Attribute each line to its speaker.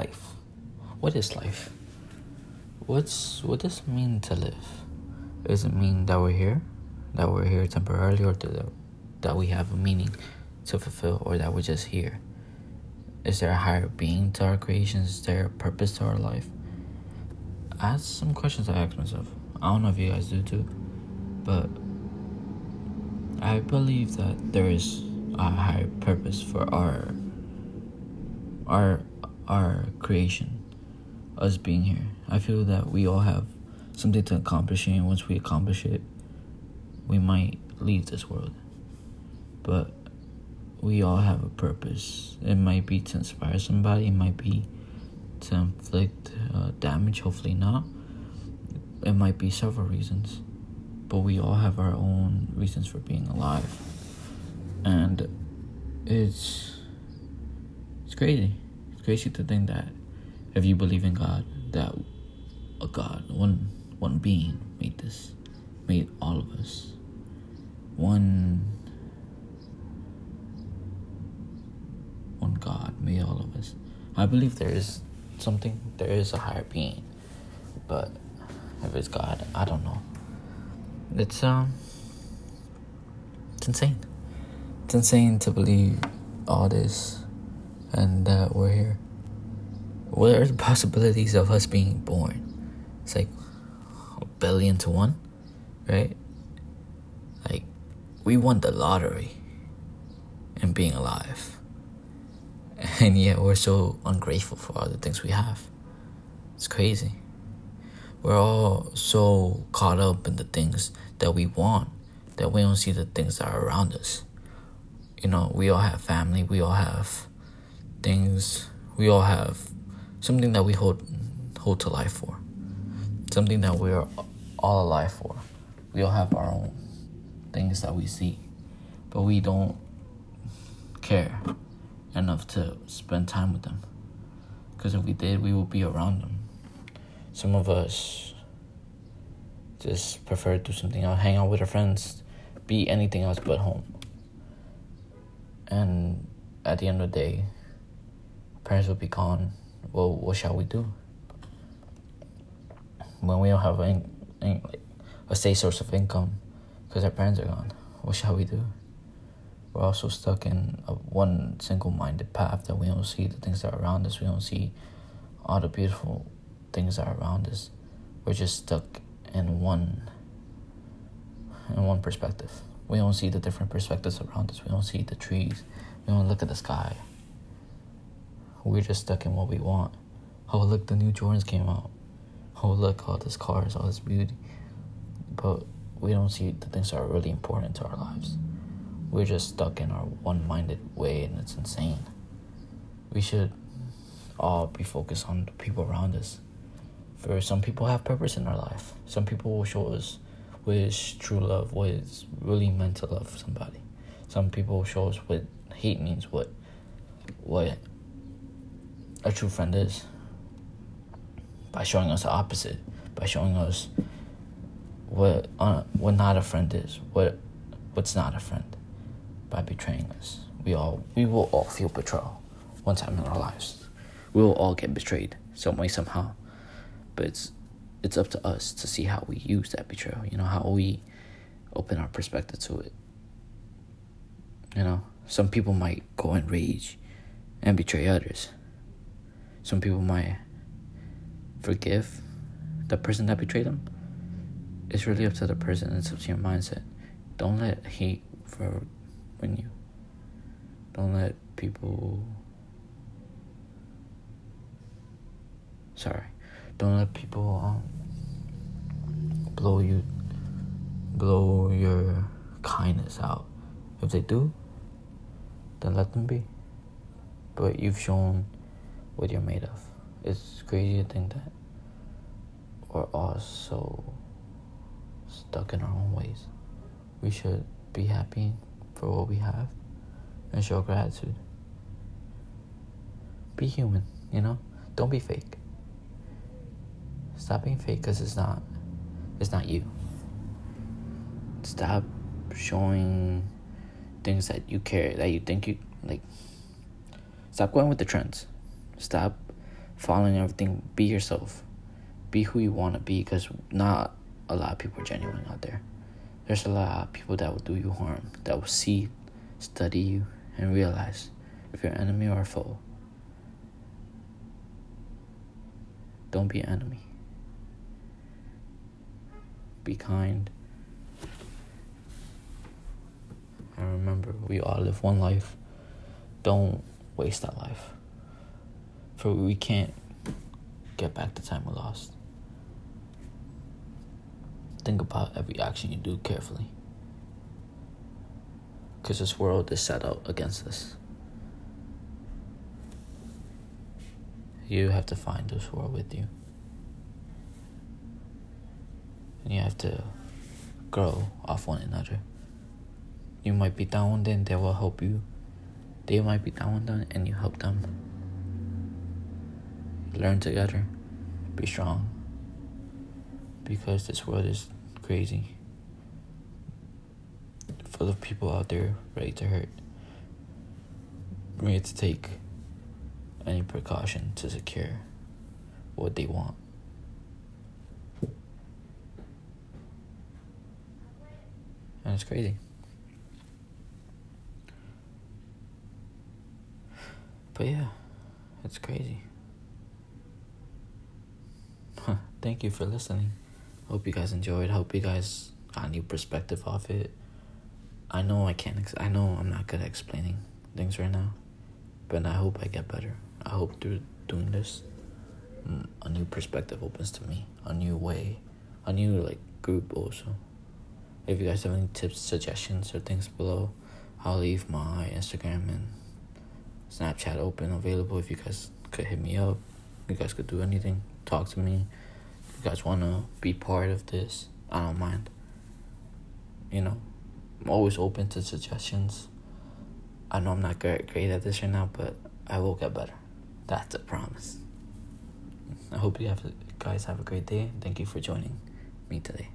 Speaker 1: life. What is life? What's what does it mean to live? Does it mean that we're here, that we're here temporarily, or that we have a meaning to fulfill, or that we're just here? Is there a higher being to our creations? Is there a purpose to our life? I some questions I ask myself. I don't know if you guys do too, but I believe that there is a higher purpose for our our our creation, us being here. I feel that we all have something to accomplish, and once we accomplish it, we might leave this world. But we all have a purpose. It might be to inspire somebody. It might be to inflict uh, damage. Hopefully not. It might be several reasons, but we all have our own reasons for being alive, and it's it's crazy. It's crazy to think that if you believe in God, that a God, one one being made this, made all of us. One one God made all of us. I believe there is something, there is a higher being, but if it's God, I don't know. It's um, it's insane. It's insane to believe all this, and that we're here. What are the possibilities of us being born? It's like a billion to one, right? Like we won the lottery and being alive. And yet we're so ungrateful for all the things we have. It's crazy. We're all so caught up in the things that we want that we don't see the things that are around us. You know, we all have family, we all have things, we all have something that we hold hold to life for. Something that we're all alive for. We all have our own things that we see, but we don't care enough to spend time with them. Because if we did, we would be around them. Some of us just prefer to do something else, hang out with our friends, be anything else but home. And at the end of the day, parents will be gone. Well, what shall we do? When we don't have any, any, a safe source of income because our parents are gone, what shall we do? we're also stuck in a one single minded path that we don't see the things that are around us. We don't see all the beautiful things that are around us. We're just stuck in one in one perspective. We don't see the different perspectives around us. We don't see the trees. We don't look at the sky. We're just stuck in what we want. Oh look, the new Jordans came out. Oh look, all this cars, all this beauty. But we don't see the things that are really important to our lives we're just stuck in our one minded way and it's insane. We should all be focused on the people around us. For some people have purpose in their life. Some people will show us what is true love, what is really meant to love somebody. Some people show us what hate means, what what a true friend is. By showing us the opposite, by showing us what uh, what not a friend is, what what's not a friend by betraying us. We all we will all feel betrayal one time in our lives. We will all get betrayed some way somehow. But it's it's up to us to see how we use that betrayal, you know, how we open our perspective to it. You know, some people might go in rage and betray others. Some people might forgive the person that betrayed them. It's really up to the person, it's up to your mindset. Don't let hate for when you don't let people sorry don't let people um, blow you blow your kindness out if they do then let them be but you've shown what you're made of it's crazy to think that we're all so stuck in our own ways we should be happy for what we have and show gratitude. Be human, you know? Don't be fake. Stop being fake because it's not it's not you. Stop showing things that you care that you think you like stop going with the trends. Stop following everything. Be yourself. Be who you want to be because not a lot of people are genuine out there. There's a lot of people that will do you harm, that will see, study you, and realize if you're an enemy or a foe. Don't be an enemy. Be kind. And remember, we all live one life. Don't waste that life. For we can't get back the time we lost. Think about every action you do carefully. Because this world is set out against us. You have to find those who are with you. And you have to grow off one another. You might be down day they will help you. They might be down day and you help them. Learn together. Be strong. Because this world is crazy. Full of people out there ready to hurt. Ready to take any precaution to secure what they want. And it's crazy. But yeah, it's crazy. Thank you for listening. Hope you guys enjoyed. Hope you guys got a new perspective off it. I know I can't. Ex- I know I'm not good at explaining things right now, but I hope I get better. I hope through doing this, mm, a new perspective opens to me, a new way, a new like group also. If you guys have any tips, suggestions, or things below, I'll leave my Instagram and Snapchat open, available. If you guys could hit me up, you guys could do anything, talk to me. You guys wanna be part of this, I don't mind. You know, I'm always open to suggestions. I know I'm not great great at this right now, but I will get better. That's a promise. I hope you have guys have a great day. Thank you for joining me today.